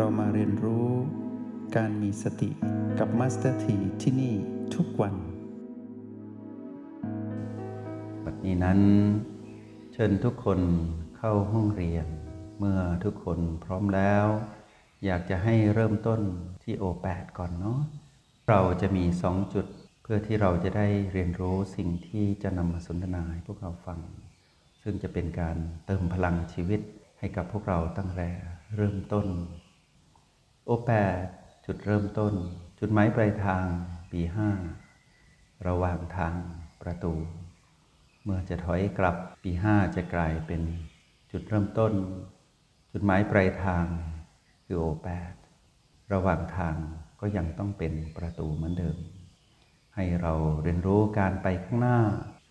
เรามาเรียนรู้การมีสติกับมาสเตอร์ทีที่นี่ทุกวัน บัดนี้นั้น เชิญทุกคนเข้าห้องเรียน เมื่อทุกคนพร้อมแล้ว อยากจะให้เริ่มต้นที่โอแปดก่อนเนาะเราจะมีสองจุดเพื่อที่เราจะได้เรียนรู้สิ่งที่จะนำมาสนทนาให้พวกเราฟัง ซึ่งจะเป็นการเติมพลังชีวิตให้กับพวกเราตั้งแต่เริ่มต้น โอแปดจุดเริ่มต้น จุดหมายปลายทาง ปีห้าระหว่างทางประตู เมื่อจะถอยกลับปีห้าจะกลายเป็นจุดเริ่มต้น จุดหมายปลายทางคือโอแปดระหว่างทางก็ยังต้องเป็นประตูเหมือนเดิม ให้เราเรียนรู้การไปข้างหน้า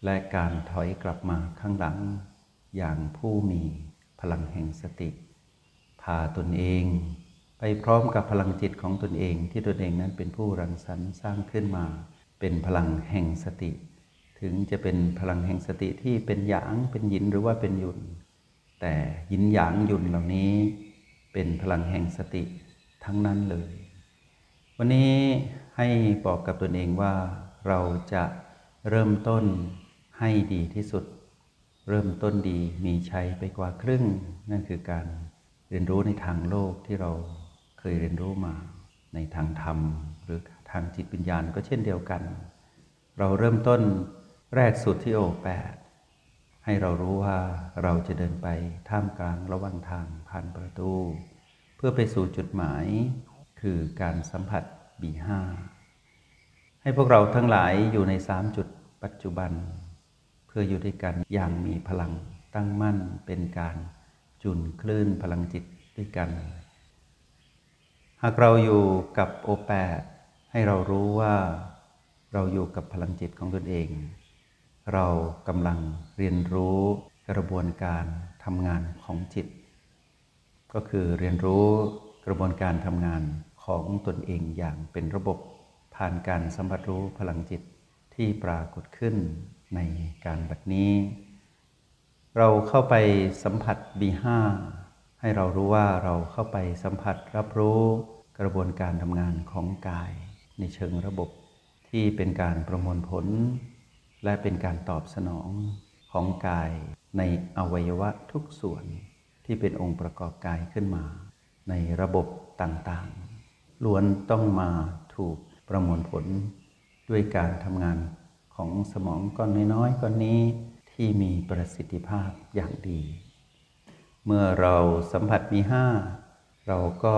และการถอยกลับมาข้างหลัง อย่างผู้มีพลังแห่งสติ พาตนเอง พร้อมกับพลังจิตของตนเอง ที่ตนเองนั้นเป็นผู้รังสรรค์สร้างขึ้นมา เป็นพลังแห่งสติ ถึงจะเป็นพลังแห่งสติที่เป็นหยางเป็นหยินหรือว่าเป็นหยุนแต่หยินหยางหยุนเหล่านี้ เป็นพลังแห่งสติทั้งนั้นเลย วันนี้ให้บอกกับตนเองว่าเราจะเริ่มต้นให้ดีที่สุด เริ่มต้นดีมีชัยไปกว่าครึ่ง นั่นคือการเรียนรู้ในทางโลกที่เรา ยเรียนรู้มา ในทางธรรม หรือทางจิตวิญญาณก็เช่นเดียวกัน เราเริ่มต้นแรกสุดที่โอแปดให้เรารู้ว่าเราจะเดินไปท่ามกลางระหว่างทางผ่านประตู เพื่อไปสู่จุดหมาย คือการสัมผัสบีห้าให้พวกเราทั้งหลายอยู่ในสามจุดปัจจุบัน เพื่ออยู่ด้วยกันอย่างมีพลังตั้งมั่นเป็นการจุนคลื่นพลังจิตด้วยกันากเราอยู่กับโอแปดให้เรารู้ว่าเราอยู่กับพลังจิตของตนเอง เรากำลังเรียนรู้กระบวนการทำงานของจิต ก็คือเรียนรู้กระบวนการทำงานของตนเองอย่างเป็นระบบผ่านการสัมผัสรู้พลังจิตที่ปรากฏขึ้นในการบัดนี้ เราเข้าไปสัมผัส B5 ให้เรารู้ว่าเราเข้าไปสัมผัสรับรู้ กระบวนการทำงานของกาย ในเชิงระบบที่เป็นการประมวลผล และเป็นการตอบสนองของกายในอวัยวะทุกส่วนที่เป็นองค์ประกอบกายขึ้นมา ในระบบต่างๆ ล้วนต้องมาถูกประมวลผลด้วยการทำงานของสมองก้อนน้อยๆก้อนนี้ที่มีประสิทธิภาพอย่างดี เมื่อเราสัมผัสมีห้าเราก็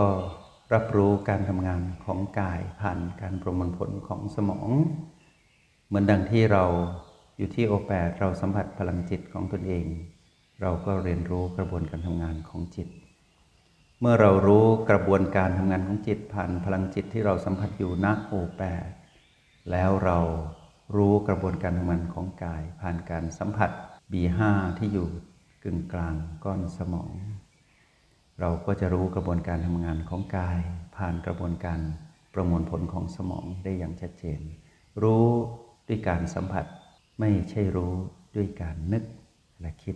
รับรู้การทำงานของกายผ่านการประมวลผลของสมอง เหมือนดังที่เราอยู่ที่โอแปดเราสัมผัสพลังจิตของตนเอง เราก็เรียนรู้กระบวนการทำงานของจิต เมื่อเรารู้กระบวนการทำงานของจิตผ่านพลังจิตที่เราสัมผัสอยู่ณโอแปดแล้วเรารู้กระบวนการทำงานของกาย ผ่านการสัมผัส B5 ที่อยู่กึ่งกลางก้อนสมอง เราก็จะรู้กระบวนการทำงานของกาย ผ่านกระบวนการประมวลผลของสมองได้อย่างชัดเจน รู้ด้วยการสัมผัสไม่ใช่รู้ด้วยการนึกและคิด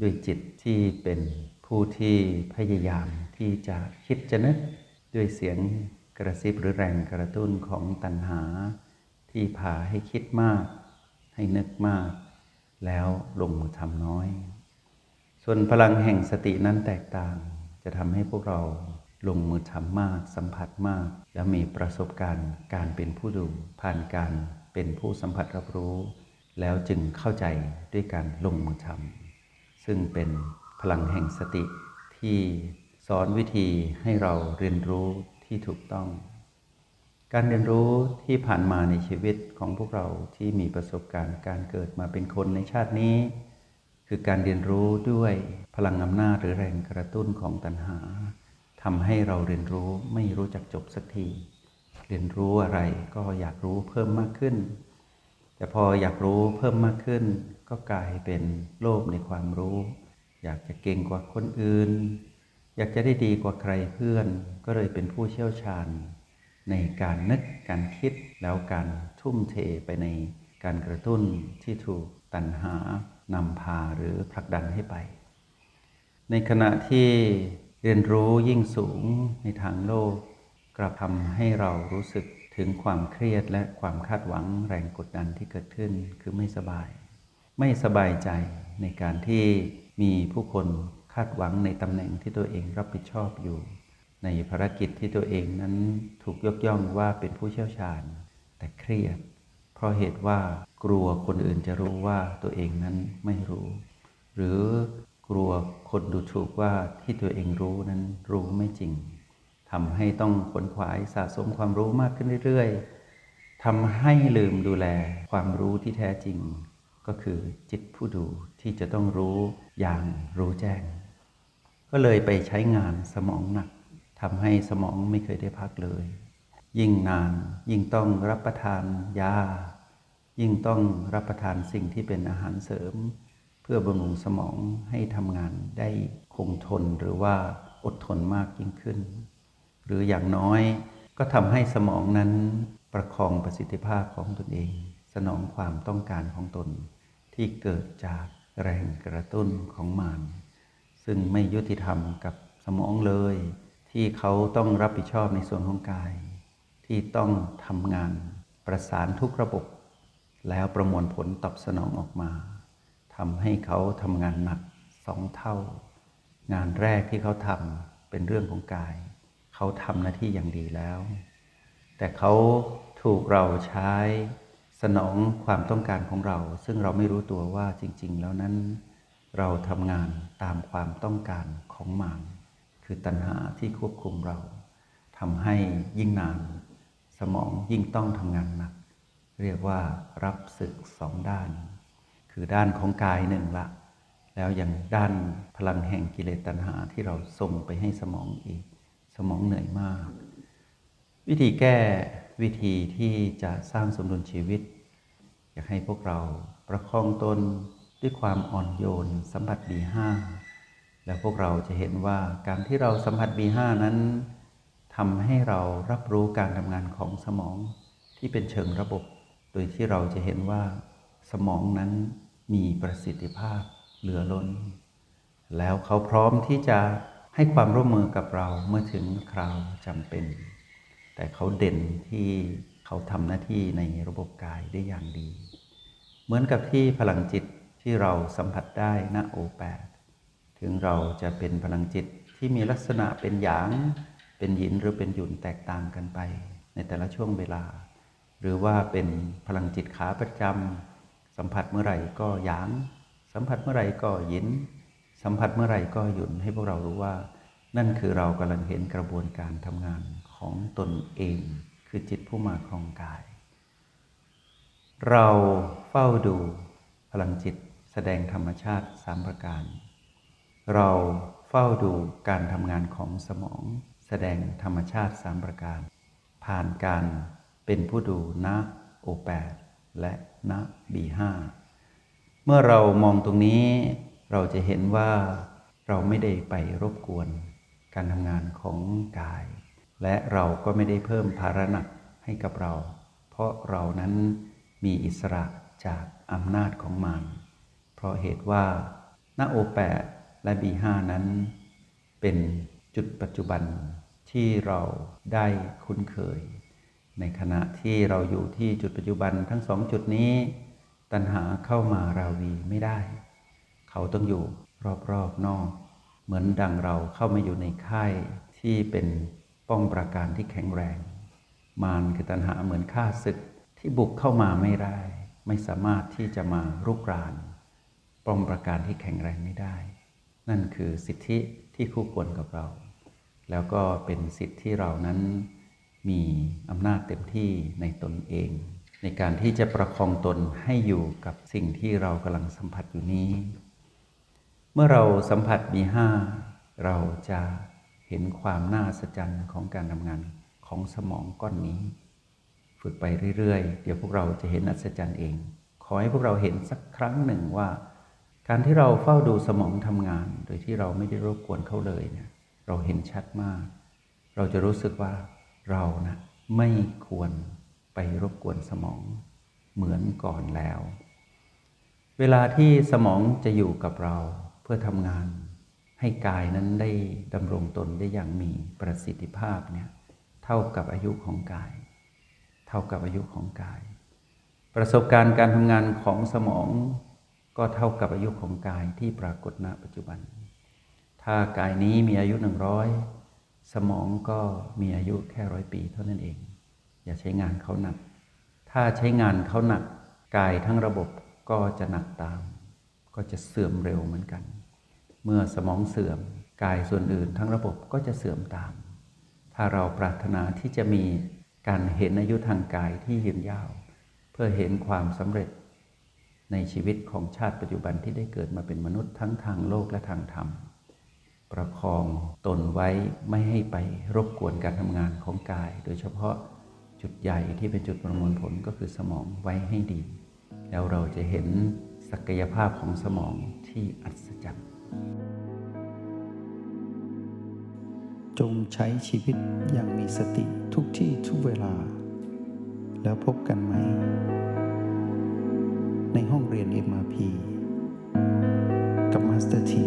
ด้วยจิตที่เป็นผู้ที่พยายามที่จะคิดจะนึกด้วยเสียงกระซิบหรือแรงกระตุ้นของตัณหา ที่พาให้คิดมาก ให้นึกมาก แล้วลงมือทำน้อย ส่วนพลังแห่งสตินั้นแตกต่าง จะทำให้พวกเราลงมือทำมาก สัมผัสมาก และมีประสบการณ์การเป็นผู้ดูผ่านการเป็นผู้สัมผัสรับรู้ แล้วจึงเข้าใจด้วยการลงมือทำซึ่งเป็นพลังแห่งสติที่สอนวิธีให้เราเรียนรู้ที่ถูกต้อง การเรียนรู้ที่ผ่านมาในชีวิตของพวกเราที่มีประสบการณ์การเกิดมาเป็นคนในชาตินี้ คือการเรียนรู้ด้วยพลังอำนาจหรือแรงกระตุ้นของตัณหาทำให้เราเรียนรู้ไม่รู้จักจบสักที เรียนรู้อะไรก็อยากรู้เพิ่มมากขึ้น แต่พออยากรู้เพิ่มมากขึ้น ก็กลายเป็นโลภในความรู้ อยากจะเก่งกว่าคนอื่น อยากจะได้ดีกว่าใครเพื่อน ก็เลยเป็นผู้เชี่ยวชาญ ในการนึกการคิดแล้วการทุ่มเทไปในการกระตุ้นที่ถูกตัณหา นำพาหรือผลักดันให้ไป ในขณะที่เรียนรู้ยิ่งสูงในทางโลก กระทำให้เรารู้สึกถึงความเครียดและความคาดหวังแรงกดดันที่เกิดขึ้นคือไม่สบาย ไม่สบายใจในการที่มีผู้คนคาดหวังในตำแหน่งที่ตัวเองรับผิดชอบอยู่ ในภารกิจที่ตัวเองนั้นถูกยกย่องว่าเป็นผู้เชี่ยวชาญ แต่เครียด ราะเหตุว่ากลัวคนอื่นจะรู้ว่าตัวเองนั้นไม่รู้ หรือกลัวคนดูถูกว่าที่ตัวเองรู้นั้นรู้ไม่จริงทำให้ต้องขนขวายสะสมความรู้มากขึ้นเรื่อยๆทำให้ลืมดูแลความรู้ที่แท้จริง ก็คือจิตผู้ดูที่จะต้องรู้อย่างรู้แจ้ง ก็เลยไปใช้งานสมองหนักทำให้สมองไม่เคยได้พักเลย ยิ่งนานยิ่งต้องรับประทานยา ยิ่งต้องรับประทานสิ่งที่เป็นอาหารเสริม เพื่อบำรุงสมองให้ทำงานได้คงทนหรือว่าอดทนมากยิ่งขึ้น หรืออย่างน้อยก็ทำให้สมองนั้นประคองประสิทธิภาพของตนเอง สนองความต้องการของตน ที่เกิดจากแรงกระตุ้นของมารซึ่งไม่ยุติธรรมกับสมองเลย ที่เขาต้องรับผิดชอบในส่วนของกาย ที่ต้องทำงานประสานทุกระบบ แล้วประมวลผลตอบสนองออกมาทำให้เขาทำงานหนักสองเท่า งานแรกที่เขาทำเป็นเรื่องของกาย เขาทำหน้าที่อย่างดีแล้ว แต่เขาถูกเราใช้สนองความต้องการของเรา ซึ่งเราไม่รู้ตัวว่าจริง ๆ แล้วนั้น เราทำงานตามความต้องการของมารคือตัณหาที่ควบคุมเราทำให้ยิ่งนาน สมองยิ่งต้องทำงานหนัก เรียกว่ารับศึกสองด้าน คือด้านของกายหนึ่งละ แล้วยังด้านพลังแห่งกิเลสตัณหาที่เราส่งไปให้สมองอีก สมองเหนื่อยมาก วิธีแก้วิธีที่จะสร้างสมดุลชีวิต อยากให้พวกเราประคองตนด้วยความอ่อนโยนสัมผัสบีห้าแล้วพวกเราจะเห็นว่าการที่เราสัมผัสบีห้านั้นทำให้เรารับรู้การทำงานของสมองที่เป็นเชิงระบบ โดยที่เราจะเห็นว่าสมองนั้นมีประสิทธิภาพเหลือล้น แล้วเขาพร้อมที่จะให้ความร่วมมือกับเราเมื่อถึงคราวจำเป็น แต่เขาเด่นที่เขาทำหน้าที่ในระบบกายได้อย่างดี เหมือนกับที่พลังจิตที่เราสัมผัสได้ณโอแปดถึงเราจะเป็นพลังจิตที่มีลักษณะเป็นหยาง เป็นหยินหรือเป็นหยุนแตกต่างกันไป ในแต่ละช่วงเวลา หรือว่าเป็นพลังจิตขาประจำสัมผัสเมื่อไหร่ก็หยาง สัมผัสเมื่อไหร่ก็ยินสัมผัสเมื่อไหร่ก็หยุนให้พวกเรารู้ว่า นั่นคือเรากำลังเห็นกระบวนการทำงานของตนเอง คือจิตผู้มาครองกาย เราเฝ้าดูพลังจิตแสดงธรรมชาติสามประการ เราเฝ้าดูการทำงานของสมอง แสดงธรรมชาติสามประการ ผ่านการ เป็นผู้ดูณโอแปดและณบีห้าเมื่อเรามองตรงนี้ เราจะเห็นว่าเราไม่ได้ไปรบกวน การทำงานของกาย และเราก็ไม่ได้เพิ่มภาระหนักให้กับเรา เพราะเรานั้นมีอิสระจากอำนาจของมารเพราะเหตุว่าณโอแปดและบีห้านั้น เป็นจุดปัจจุบันที่เราได้คุ้นเคย ในขณะที่เราอยู่ที่จุดปัจจุบันทั้งสองจุดนี้ ตัณหาเข้ามาราวีไม่ได้ เขาต้องอยู่รอบๆนอก เหมือนดังเราเข้ามาอยู่ในค่ายที่เป็นป้องปราการที่แข็งแรง มารคือตัณหาเหมือนข้าศึกที่บุกเข้ามาไม่ได้ ไม่สามารถที่จะมารุกราน ป้องปราการที่แข็งแรงไม่ได้ นั่นคือสิทธิที่คู่ควรกับเรา แล้วก็เป็นสิทธิที่เรานั้น มีอำนาจเต็มที่ในตนเอง ในการที่จะประคองตนให้อยู่กับสิ่งที่เรากำลังสัมผัสอยู่นี้ เมื่อเราสัมผัสมีห้าเราจะเห็นความน่าสัจรรย์ของการทำงานของสมองก้อนนี้ ฝึกไปเรื่อยๆ เดี๋ยวพวกเราจะเห็นอัศจรรย์เอง ขอให้พวกเราเห็นสักครั้งหนึ่งว่า การที่เราเฝ้าดูสมองทำงาน โดยที่เราไม่ได้รบกวนเขาเลยเนี่ยเราเห็นชัดมาก เราจะรู้สึกว่า เรานะไม่ควรไปรบกวนสมองเหมือนก่อนแล้ว เวลาที่สมองจะอยู่กับเราเพื่อทำงานใให้กายนั้นได้ดำรงตนได้อย่างมีประสิทธิภาพเนี่ยเท่ากับอายุของกาย เท่ากับอายุของกาย ประสบการณ์การทำงานของสมองก็เท่ากับอายุของกายที่ปรากฏณปัจจุบัน ถ้ากายนี้มีอายุหนึ่งร้อย สมองก็มีอายุแค่ร้อยปีเท่านั้นเอง อย่าใช้งานเขาหนัก ถ้าใช้งานเขาหนักกายทั้งระบบก็จะหนักตาม ก็จะเสื่อมเร็วเหมือนกัน เมื่อสมองเสื่อมกายส่วนอื่นทั้งระบบก็จะเสื่อมตาม ถ้าเราปรารถนาที่จะมีการเห็นอายุทางกายที่ยืนยาว เพื่อเห็นความสำเร็จในชีวิตของชาติปัจจุบันที่ได้เกิดมาเป็นมนุษย์ทั้งทางโลกและทางธรรม ประคองตนไว้ไม่ให้ไปรบกวนการทำงานของกาย โดยเฉพาะจุดใหญ่ที่เป็นจุดประมวลผลก็คือสมองไว้ให้ดี แล้วเราจะเห็นศักยภาพของสมองที่อัศจรรย์จงใช้ชีวิตอย่างมีสติทุกที่ทุกเวลา แล้วพบกันไหม ในห้องเรียน MRP กับมาสเตอร์ที